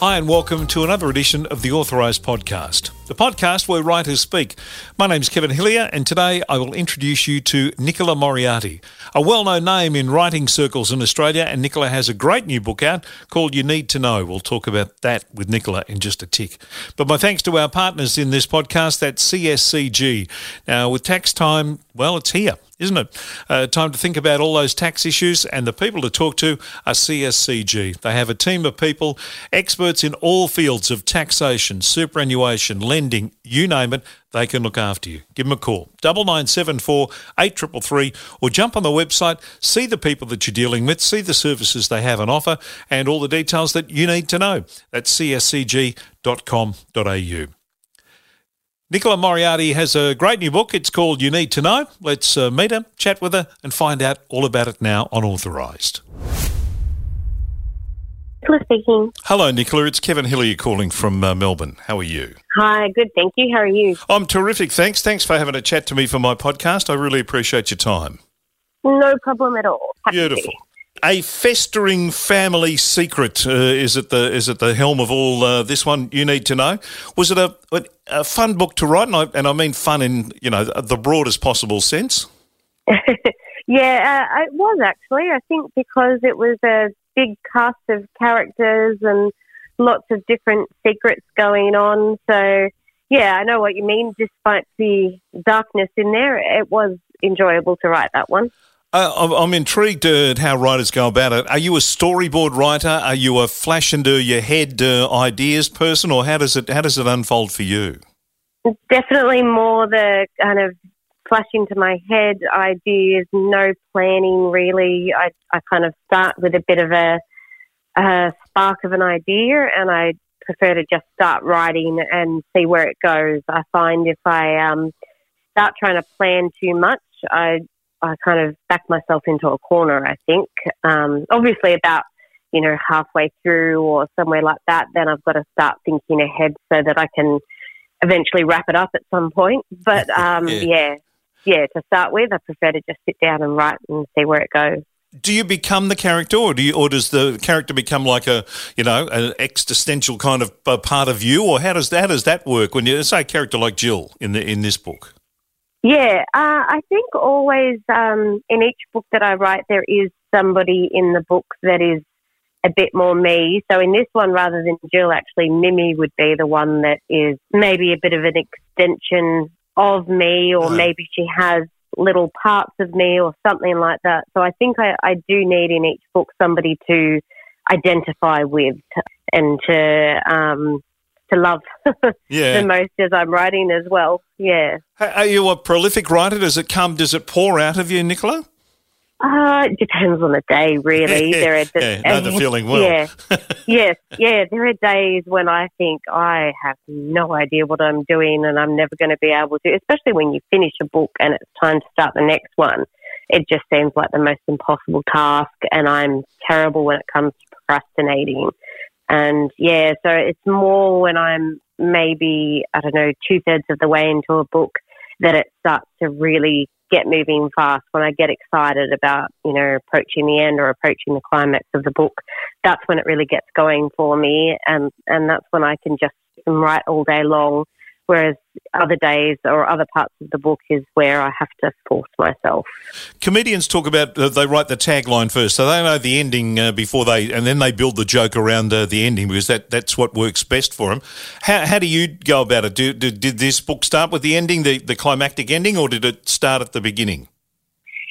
Hi, and welcome to another edition of the Authorised Podcast, the podcast where writers speak. My name's Kevin Hillier, and today I will introduce you to Nicola Moriarty, a well known name in writing circles in Australia. And Nicola has a great new book out called You Need to Know. We'll talk about that with Nicola in just a tick. But my thanks to our partners in this podcast, that's CSCG. Now, with tax time, well, it's here isn't it? Uh, time to think about all those tax issues, and the people to talk to are CSCG. They have a team of people, experts in all fields of taxation, superannuation, lending, you name it, they can look after you. Give them a call, double nine seven four eight triple three, or jump on the website, see the people that you're dealing with, see the services they have on offer, and all the details that you need to know. That's cscg.com.au. Nicola Moriarty has a great new book. It's called You Need to Know. Let's uh, meet her, chat with her, and find out all about it now on Authorised. Nicola speaking. Hello, Nicola. It's Kevin Hillier calling from uh, Melbourne. How are you? Hi, good, thank you. How are you? I'm terrific, thanks. Thanks for having a chat to me for my podcast. I really appreciate your time. No problem at all. Happy Beautiful. A festering family secret uh, is at the is at the helm of all uh, this one. You need to know. Was it a, a fun book to write, and I, and I mean fun in you know the broadest possible sense? yeah, uh, it was actually. I think because it was a big cast of characters and lots of different secrets going on. So yeah, I know what you mean. Despite the darkness in there, it was enjoyable to write that one. Uh, I'm intrigued at how writers go about it. Are you a storyboard writer? Are you a flash into your head uh, ideas person, or how does it how does it unfold for you? Definitely more the kind of flash into my head ideas, no planning really. I I kind of start with a bit of a, a spark of an idea, and I prefer to just start writing and see where it goes. I find if I um, start trying to plan too much, I I kind of back myself into a corner, I think. Um, obviously, about, you know, halfway through or somewhere like that, then I've got to start thinking ahead so that I can eventually wrap it up at some point. But um, yeah. yeah, yeah, to start with, I prefer to just sit down and write and see where it goes. Do you become the character, or do you, or does the character become like a, you know, an existential kind of part of you, or how does that how does that work when you say a character like Jill in the in this book? Yeah, uh, I think always um, in each book that I write, there is somebody in the book that is a bit more me. So in this one, rather than Jill, actually, Mimi would be the one that is maybe a bit of an extension of me, or maybe she has little parts of me or something like that. So I think I, I do need in each book somebody to identify with and to um, to love yeah. the most as I'm writing as well. Yeah. Are you a prolific writer? Does it come? Does it pour out of you, Nicola? Uh, it depends on the day, really. there are yeah, know the feeling well. Yeah, yes, yeah. There are days when I think I have no idea what I'm doing, and I'm never going to be able to. Especially when you finish a book and it's time to start the next one, it just seems like the most impossible task, and I'm terrible when it comes to procrastinating. And yeah, so it's more when I'm maybe, I don't know, two thirds of the way into a book that it starts to really get moving fast. When I get excited about, you know, approaching the end or approaching the climax of the book, that's when it really gets going for me. And, and that's when I can just write all day long whereas other days or other parts of the book is where I have to force myself. Comedians talk about uh, they write the tagline first, so they know the ending uh, before they, and then they build the joke around uh, the ending because that, that's what works best for them. How, how do you go about it? Do, do, did this book start with the ending, the, the climactic ending, or did it start at the beginning?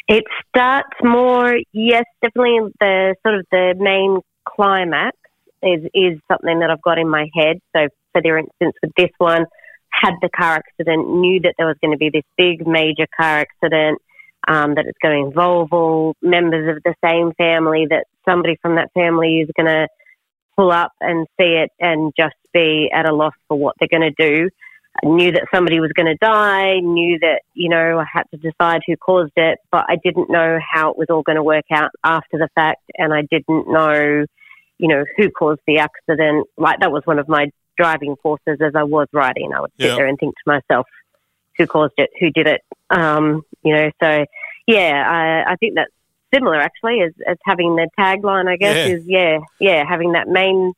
It starts more, yes, definitely the sort of the main climax is is something that I've got in my head. So, for their instance, with this one, had the car accident, knew that there was going to be this big major car accident, um, that it's going to involve all members of the same family, that somebody from that family is going to pull up and see it and just be at a loss for what they're going to do. I knew that somebody was going to die, knew that, you know, I had to decide who caused it, but I didn't know how it was all going to work out after the fact, and I didn't know, you know, who caused the accident. Like, that was one of my driving forces as I was writing. I would sit yeah. there and think to myself, who caused it, who did it, um, you know. So, yeah, I, I think that's similar actually as, as having the tagline. I guess yeah. is yeah, yeah, having that main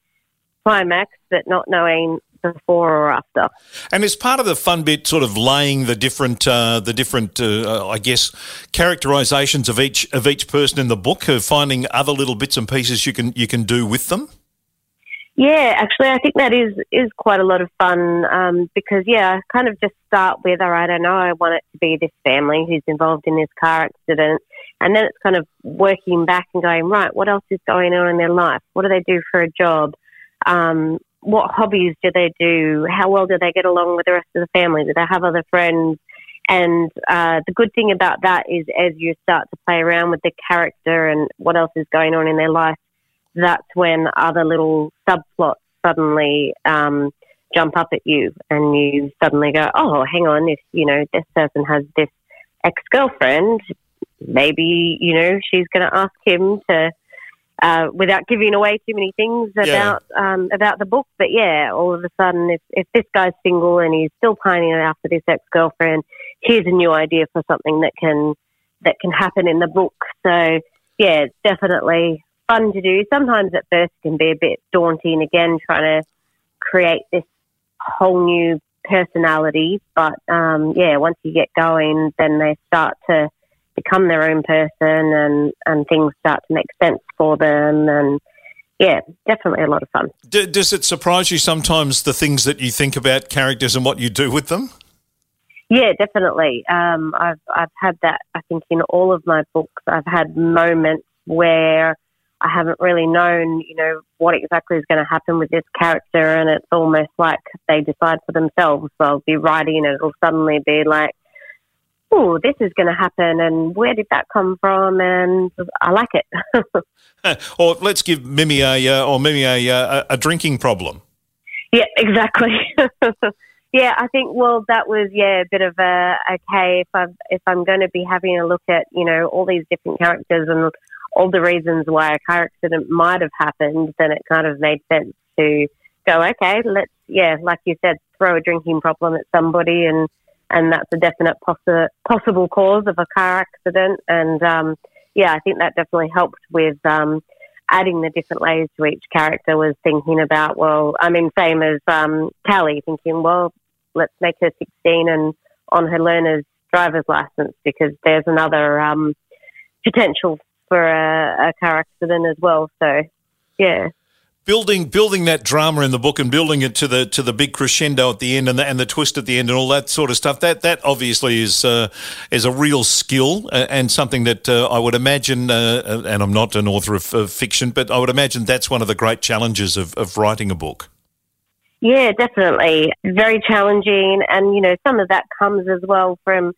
climax, but not knowing before or after. And is part of the fun bit sort of laying the different, uh, the different, uh, I guess, characterizations of each of each person in the book, of finding other little bits and pieces you can you can do with them. Yeah, actually, I think that is is quite a lot of fun um, because yeah, I kind of just start with, all right, I don't know I want it to be this family who's involved in this car accident, and then it's kind of working back and going, right, what else is going on in their life? What do they do for a job? Um, what hobbies do they do? How well do they get along with the rest of the family? Do they have other friends? And uh, the good thing about that is, as you start to play around with the character and what else is going on in their life, that's when other little subplots suddenly um, jump up at you, and you suddenly go, "Oh, hang on! If you know this person has this ex girlfriend, maybe you know she's going to ask him to." uh, without giving away too many things about yeah. um, about the book. But yeah, all of a sudden, if, if this guy's single and he's still pining after this ex girlfriend, here's a new idea for something that can that can happen in the book. So yeah, it's definitely fun to do. Sometimes at first it can be a bit daunting. Again, trying to create this whole new personality, but um, yeah, once you get going, then they start to become their own person and, and things start to make sense for them. And yeah, definitely a lot of fun. D- does it surprise you sometimes the things that you think about characters and what you do with them? Yeah, definitely. Um, I've I've had that. I think in all of my books, I've had moments where I haven't really known, you know, what exactly is going to happen with this character, and it's almost like they decide for themselves. So I'll be writing, and it'll suddenly be like, oh, this is going to happen, and where did that come from? And I like it. or let's give Mimi a uh, or Mimi a, uh, a, a drinking problem. Yeah, exactly. yeah, I think well, that was yeah a bit of a okay. If I'm if I'm going to be having a look at you know all these different characters and all the reasons why a car accident might have happened, then it kind of made sense to go okay. Let's yeah, like you said, throw a drinking problem at somebody and and that's a definite possi- possible cause of a car accident. And um, yeah, I think that definitely helped with um, adding the different layers to each character. Was thinking about well, I mean, same as um, Callie, thinking well, let's make her 16 and on her learner's driver's license because there's another um, potential for a, a car accident as well. So yeah building building that drama in the book and building it to the to the big crescendo at the end and the, and the twist at the end and all that sort of stuff that that obviously is uh, is a real skill and something that uh, I would imagine uh, uh, and I'm not an author of, of, fiction but I would imagine that's one of the great challenges of, of writing a book. Yeah, definitely. Very challenging and you know some of that comes as well from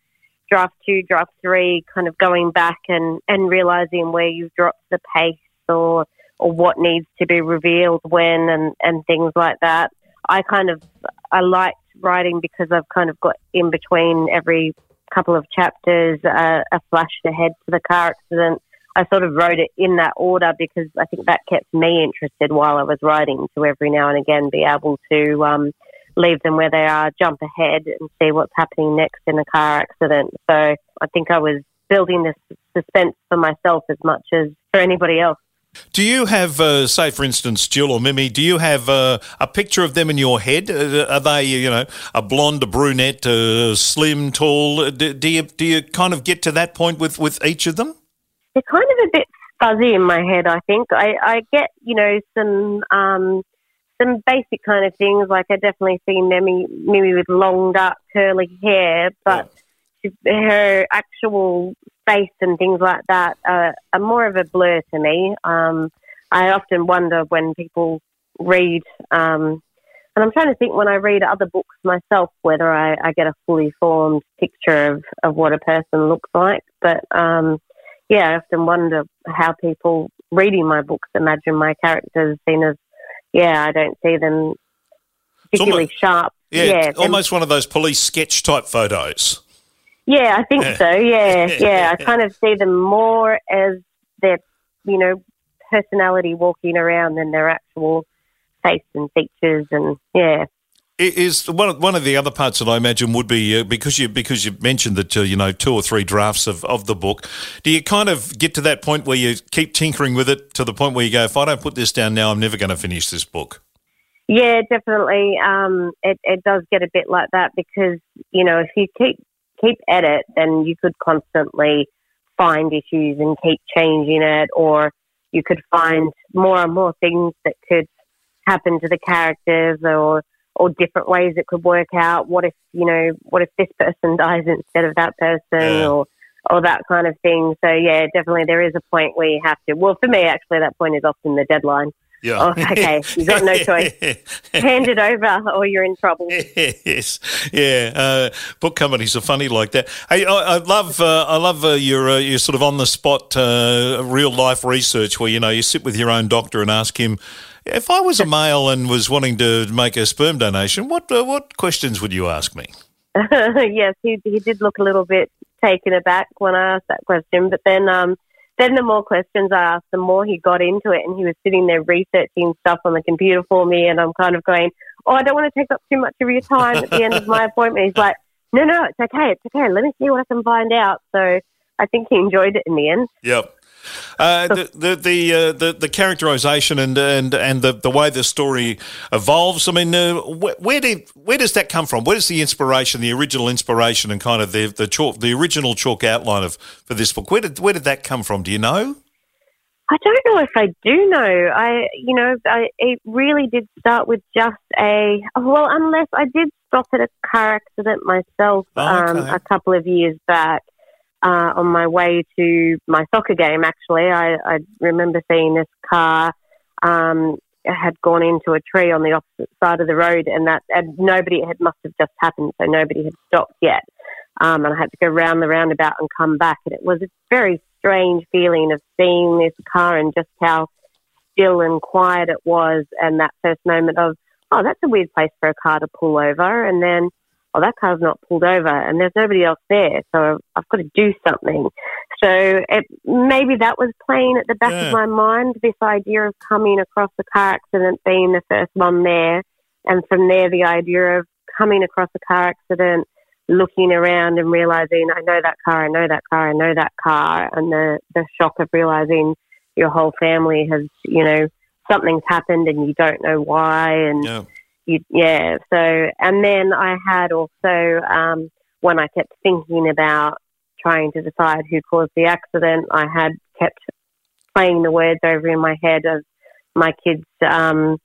draft 2 draft 3 kind of going back and and realizing where you've dropped the pace or or what needs to be revealed when and, and things like that. I kind of I liked writing because I've kind of got in between every couple of chapters uh, a flash ahead to the car accident. I sort of wrote it in that order because I think that kept me interested while I was writing to every now and again be able to um, leave them where they are, jump ahead and see what's happening next in a car accident. So I think I was building this suspense for myself as much as for anybody else. Do you have, uh, say, for instance, Jill or Mimi? Do you have uh, a picture of them in your head? Uh, are they, you know, a blonde, a brunette, a slim, tall? Do, do, you do you kind of get to that point with, with each of them? They're kind of a bit fuzzy in my head. I think I, I get, you know, some um, some basic kind of things. Like I definitely see Mimi, Mimi with long, dark, curly hair, but. Yeah her actual face and things like that are, are more of a blur to me. Um, I often wonder when people read, um, and I'm trying to think when I read other books myself whether I, I get a fully formed picture of, of what a person looks like. But um, yeah, I often wonder how people reading my books imagine my characters, seen as, yeah, I don't see them particularly almost, sharp. Yeah, yeah almost one of those police sketch type photos. Yeah, I think so. Yeah, yeah. I kind of see them more as their, you know, personality walking around than their actual face and features, and yeah. Is one of, one of the other parts that I imagine would be uh, because you because you mentioned that uh, you know two or three drafts of, of the book. Do you kind of get to that point where you keep tinkering with it to the point where you go, if I don't put this down now, I'm never going to finish this book? Yeah, definitely. Um, it, it does get a bit like that because, you know, if you keep keep at it, then you could constantly find issues and keep changing it, or you could find more and more things that could happen to the characters or or different ways it could work out. What if, you know, what if this person dies instead of that person yeah. or or that kind of thing. So yeah, definitely there is a point where you have to. Well, for me, actually, that point is often the deadline. Yeah. Oh, okay. You've got no choice. Hand it over or you're in trouble. Yes. Yeah. Uh, book companies are funny like that. Hey, I, I love uh, I love uh, your uh, your sort of on the spot uh, real life research where you know you sit with your own doctor and ask him. If I was a male and was wanting to make a sperm donation, what uh, what questions would you ask me? yes, he, he did look a little bit taken aback when I asked that question, but then um, then the more questions I asked, the more he got into it, and he was sitting there researching stuff on the computer for me, and I'm kind of going, "Oh, I don't want to take up too much of your time at the end of my appointment." He's like, "No, no, it's okay, it's okay. Let me see what I can find out." So I think he enjoyed it in the end. Yep. Uh, the the the, uh, the, the characterization and and and the, the way the story evolves. I mean, uh, where, where did where does that come from? Where does the inspiration, the original inspiration, and kind of the the chalk, the original chalk outline of for this book? Where did where did that come from? Do you know? I don't know if I do know. I, you know, I, it really did start with just a well, unless I did stop at a car accident myself oh, okay. um, a couple of years back uh, on my way to my soccer game. Actually, I, I remember seeing this car um, had gone into a tree on the opposite side of the road, and that and nobody it had must have just happened, so nobody had stopped yet. Um, and I had to go round the roundabout and come back, and it was a very strange feeling of seeing this car and just how still and quiet it was, and that first moment of, oh, that's a weird place for a car to pull over, and then oh, that car's not pulled over and there's nobody else there, so I've got to do something. So it, maybe that was playing at the back yeah. of my mind, this idea of coming across a car accident being the first one there. And from there, the idea of coming across a car accident, looking around and realizing, I know that car, I know that car, I know that car. And the, the shock of realizing your whole family has, you know, something's happened and you don't know why. And, yeah you, yeah. So, and then I had also, um, when I kept thinking about trying to decide who caused the accident, I had kept playing the words over in my head of my kids, um,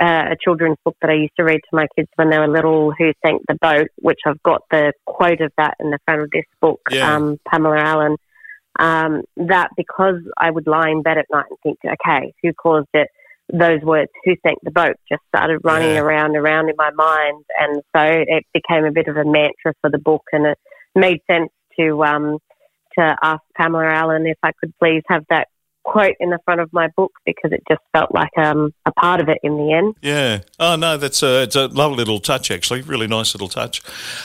uh, a children's book that I used to read to my kids when they were little, Who Sank the Boat, which I've got the quote of that in the front of this book, yeah. um, Pamela Allen. Um, that because I would lie in bed at night and think, okay, who caused it? Those words, who sank the boat, just started running yeah. around and around in my mind. And so it became a bit of a mantra for the book and it made sense to, um, to ask Pamela Allen if I could please have that quote in the front of my book because it just felt like um, a part of it in the end. Yeah. Oh no, that's a it's a lovely little touch actually. Really nice little touch.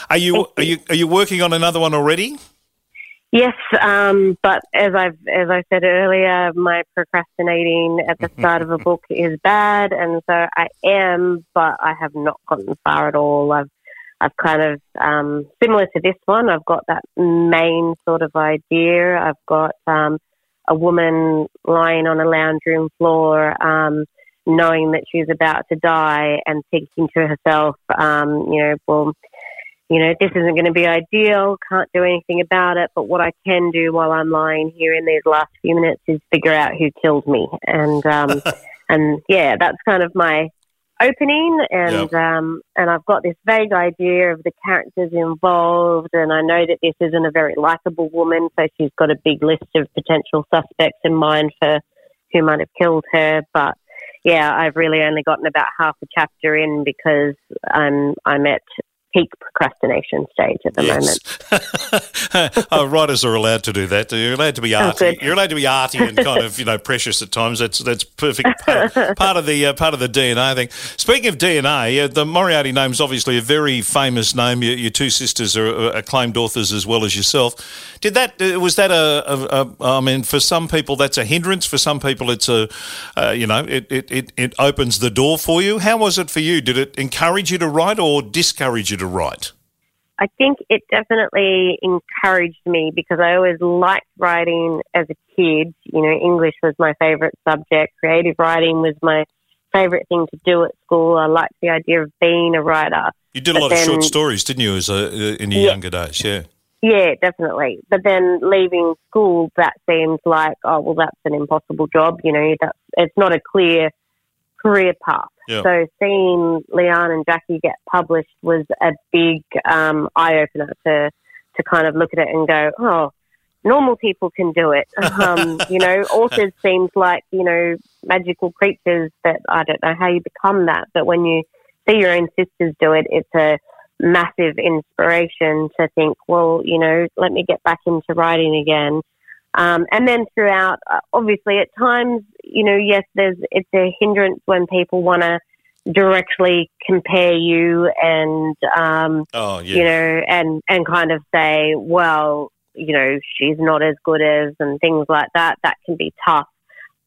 Are you are you are you working on another one already? Yes, um, but as I've as I said earlier, my procrastinating at the start of a book is bad, and so I am, but I have not gotten far at all. I've I've kind of um, similar to this one. I've got that main sort of idea. I've got um, a woman lying on a lounge room floor, um, knowing that she's about to die, and thinking to herself, um, you know, well you know, this isn't going to be ideal, can't do anything about it, but what I can do while I'm lying here in these last few minutes is figure out who killed me. And, um, and yeah, that's kind of my opening and, yep. um, and I've got this vague idea of the characters involved and I know that this isn't a very likable woman, so she's got a big list of potential suspects in mind for who might have killed her, but yeah, I've really only gotten about half a chapter in because I'm I'm at peak procrastination stage at the yes. moment. oh, writers are allowed to do that. You're allowed to be oh, arty. Oh, You're allowed to be arty and kind of you know precious at times. That's that's perfect part, part of the uh, part of the DNA thing. Speaking of DNA, uh, the Moriarty name is obviously a very famous name. Your, your, two sisters are acclaimed authors as well as yourself. Did that uh, was that a, a, a? I mean, for some people that's a hindrance. For some people, it's a uh, you know it, it, it, it opens the door for you. How was it for you? Did it encourage you to write or discourage you to to write? I think it definitely encouraged me because I always liked writing as a kid. You know, English was my favorite subject. Creative writing was my favourite thing to do at school. I liked the idea of being a writer. You did a But lot of short stories, didn't you, as a, uh, in your Yeah. younger days? Yeah. Yeah, definitely. But then leaving school, that seems like, oh, well, that's an impossible job. You know, that's it's not a clear career path. Yeah. So seeing Liane and Jackie get published was a big um, eye opener to to kind of look at it and go, oh, normal people can do it. Um, you know, authors seems like you know magical creatures that I don't know how you become that, but when you see your own sisters do it, it's a massive inspiration to think, well, you know, let me get back into writing again. Um, and then throughout, uh, obviously, at times, you know, yes, there's it's a hindrance when people want to directly compare you and um, Oh, yeah. you know, and and kind of say, well, you know, she's not as good as, and things like that. That can be tough.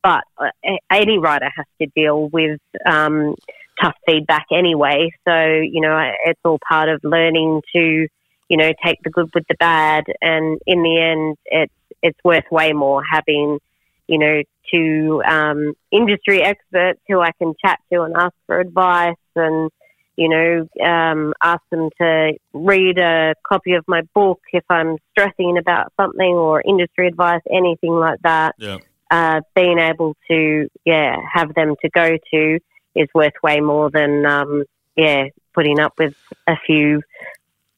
But uh, any writer has to deal with um, tough feedback anyway. So you know, it's all part of learning to, you know, take the good with the bad. And in the end, it's it's worth way more having, you know, two um, industry experts who I can chat to and ask for advice and you know, um, ask them to read a copy of my book if I'm stressing about something or industry advice, anything like that. Yeah. Uh, being able to, yeah, have them to go to is worth way more than, um, yeah, putting up with a few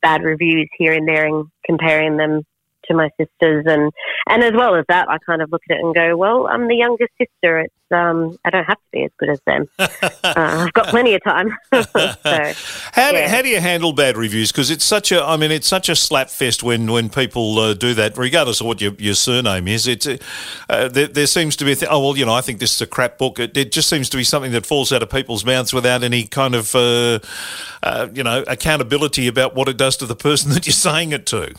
bad reviews here and there and comparing them to my sisters and and as well as that I kind of look at it and go well I'm the youngest sister it's um I don't have to be as good as them uh, I've got plenty of time so How do, Yeah. how do you handle bad reviews? Because it's such a, I mean, it's such a slap fest when when people uh, do that, regardless of what your, your surname is. It's uh, uh, there, there seems to be, a th- oh well, you know, I think this is a crap book. It, it just seems to be something that falls out of people's mouths without any kind of, uh, uh, you know, accountability about what it does to the person that you're saying it to.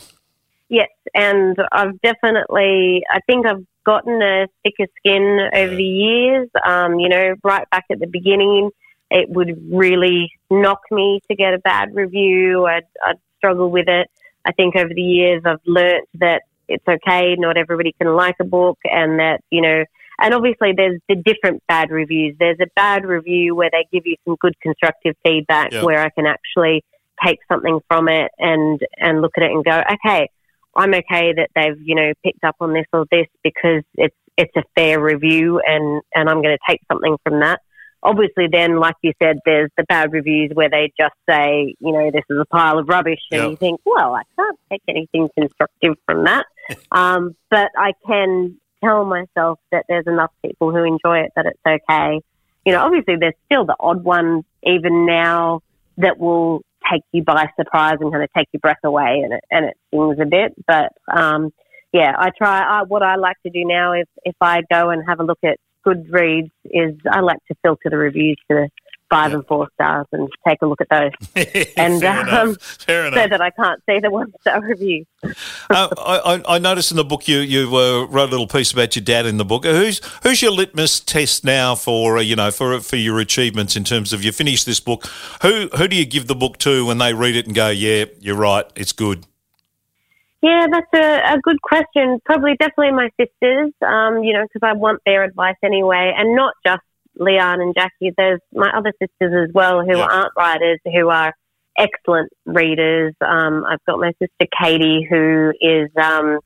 Yes, and I've definitely, I think I've gotten a thicker skin over the years. Um, you know, right back at the beginning, it would really knock me to get a bad review. I'd, I'd struggle with it. I think over the years, I've learnt that it's okay. Not everybody can like a book, and that you know. And obviously, there's the different bad reviews. There's a bad review where they give you some good constructive feedback, where I can actually take something from it and and look at it and go, okay, I'm okay that they've you know picked up on this or this because it's it's a fair review and and I'm going to take something from that. Obviously, then, like you said, there's the bad reviews where they just say, you know, this is a pile of rubbish, and Yeah. you think, well, I can't take anything constructive from that. um, but I can tell myself that there's enough people who enjoy it that it's okay. You know, obviously, there's still the odd one even now that will take you by surprise and kind of take your breath away, and it and it stings a bit. But um, yeah, I try. I, what I like to do now, if if I go and have a look at Goodreads, is I like to filter the reviews to five Yeah. and four stars and take a look at those, And, Fair um, enough. Fair enough. so that I can't see the one star reviews. uh, I, I I noticed in the book you you uh, wrote a little piece about your dad in the book. Who's who's your litmus test now for uh, you know for for your achievements in terms of you finish this book? Who who do you give the book to when they read it and go, yeah, you're right, it's good. Yeah, that's a, a good question. Probably, definitely my sisters, um, you know, because I want their advice anyway, and not just Liane and Jackie. There's my other sisters as well who Yeah. aren't writers, who are excellent readers. Um, I've got my sister Katie, who is um,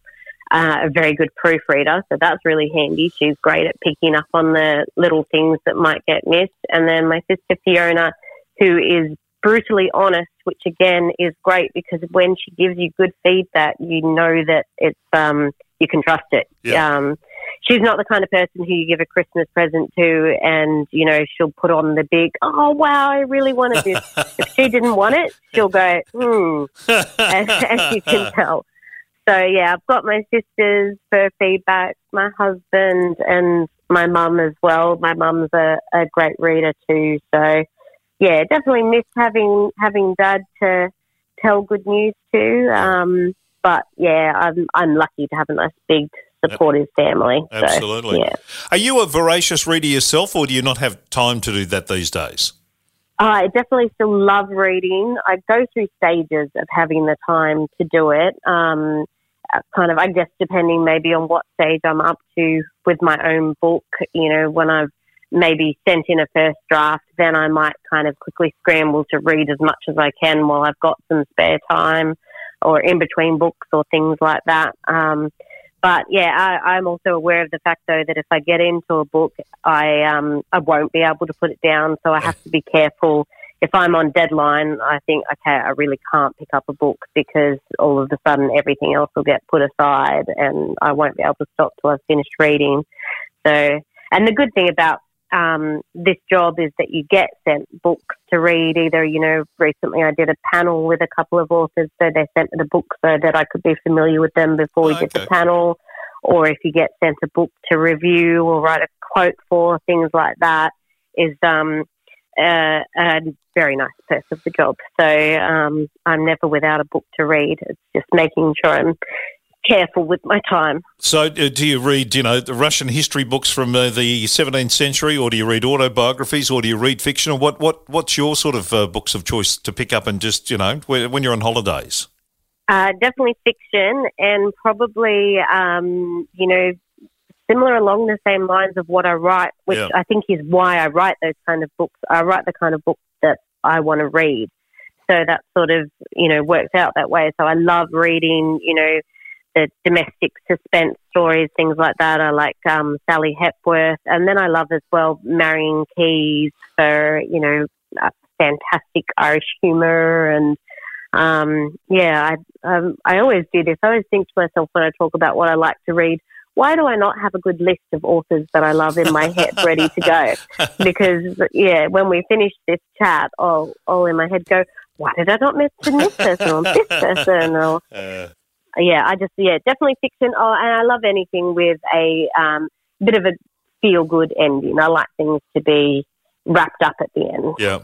uh, a very good proofreader, so that's really handy. She's great at picking up on the little things that might get missed. And then my sister Fiona, who is brutally honest, which again is great because when she gives you good feedback, you know that it's um, you can trust it. Yeah. Um, she's not the kind of person who you give a Christmas present to, and you know she'll put on the big, oh wow, I really wanted this. if she didn't want it, she'll go, hmm, as, as you can tell. So yeah, I've got my sisters for feedback, my husband, and my mum as well. My mum's a, a great reader too. So yeah, definitely miss having having dad to tell good news to. Um, but yeah, I'm I'm lucky to have a nice big supportive family. So, Absolutely. yeah. Are you a voracious reader yourself, or do you not have time to do that these days? I definitely still love reading. I go through stages of having the time to do it. Um, uh, kind of, I guess, depending maybe on what stage I'm up to with my own book. You know, when I've maybe sent in a first draft, then I might kind of quickly scramble to read as much as I can while I've got some spare time or in between books or things like that. Um, but yeah, I, am also aware of the fact though that if I get into a book, I um, I won't be able to put it down. So I have to be careful. If I'm on deadline, I think okay, I really can't pick up a book because all of a sudden everything else will get put aside, and I won't be able to stop till I've finished reading. So, and the good thing about um, this job is that you get sent books to read. Either, you know, recently I did a panel with a couple of authors, so they sent me the book so that I could be familiar with them before we did the panel. Or if you get sent a book to review or write a quote for, things like that, is um, a, a very nice perk of the job. So um, I'm never without a book to read. It's just making sure I'm careful with my time. So, uh, do you read, you know, the Russian history books from uh, the 17th century, or do you read autobiographies, or do you read fiction, or what? What? What's your sort of uh, books of choice to pick up and just, you know, when you're on holidays? Uh, definitely fiction, and probably, um, you know, similar along the same lines of what I write, which yeah. I think is why I write those kind of books. I write the kind of books that I want to read. So that sort of, you know, works out that way. So I love reading, you know, the domestic suspense stories, things like that. I like um, Sally Hepworth, and then I love as well Marion Keyes for you know fantastic Irish humour and um, yeah, I um, I always do this. I always think to myself when I talk about what I like to read. Why do I not have a good list of authors that I love in my head ready to go? Because yeah, when we finish this chat, I'll, I'll in my head go, why did I not mention this person or this person? Or, uh yeah, I just yeah, definitely fiction. Oh, and I love anything with a um, bit of a feel good ending. I like things to be wrapped up at the end. Yeah.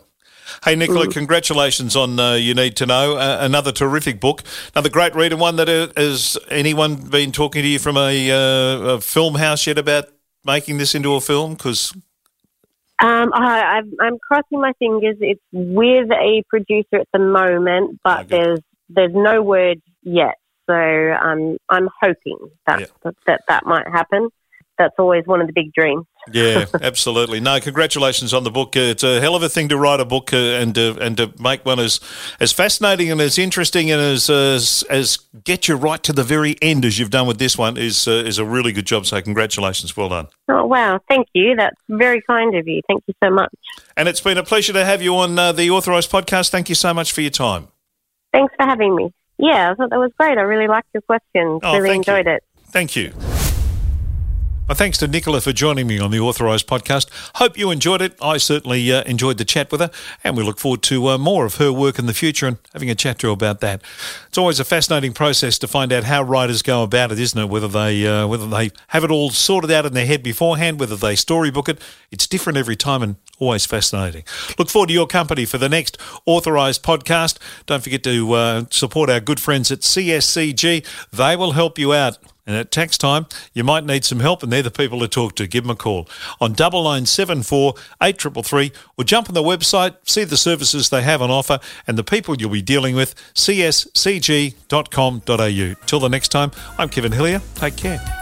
Hey, Nicola, mm. congratulations on uh, You Need to Know. Uh, another terrific book. Another great read, and one that uh, has anyone been talking to you from a, uh, a film house yet about making this into a film? Because um, I, am crossing my fingers. It's with a producer at the moment, but okay. there's there's no word yet. So um, I'm hoping that, yeah. that, that that might happen. That's always one of the big dreams. yeah, absolutely. No, congratulations on the book. It's a hell of a thing to write a book uh, and uh, and to make one as as fascinating and as interesting and as as, as get you right to the very end as you've done with this one is uh, is a really good job. So congratulations, well done. Oh wow, thank you. That's very kind of you. Thank you so much. And it's been a pleasure to have you on uh, the Authorised podcast. Thank you so much for your time. Thanks for having me. Yeah, I thought that was great. I really liked your questions. Oh, really enjoyed you. it. Thank you. My thanks to Nicola for joining me on the Authorised podcast. Hope you enjoyed it. I certainly uh, enjoyed the chat with her, and we look forward to uh, more of her work in the future and having a chat to her about that. It's always a fascinating process to find out how writers go about it, isn't it? Whether they uh, whether they have it all sorted out in their head beforehand, whether they storybook it. It's different every time, and always fascinating. Look forward to your company for the next Authorised podcast. Don't forget to uh, support our good friends at CSCG. They will help you out and at tax time, you might need some help, and they're the people to talk to. Give them a call on 9974 8333 or jump on the website, see the services they have on offer, and the people you'll be dealing with, cscg.com.au. Till the next time, I'm Kevin Hillier. Take care.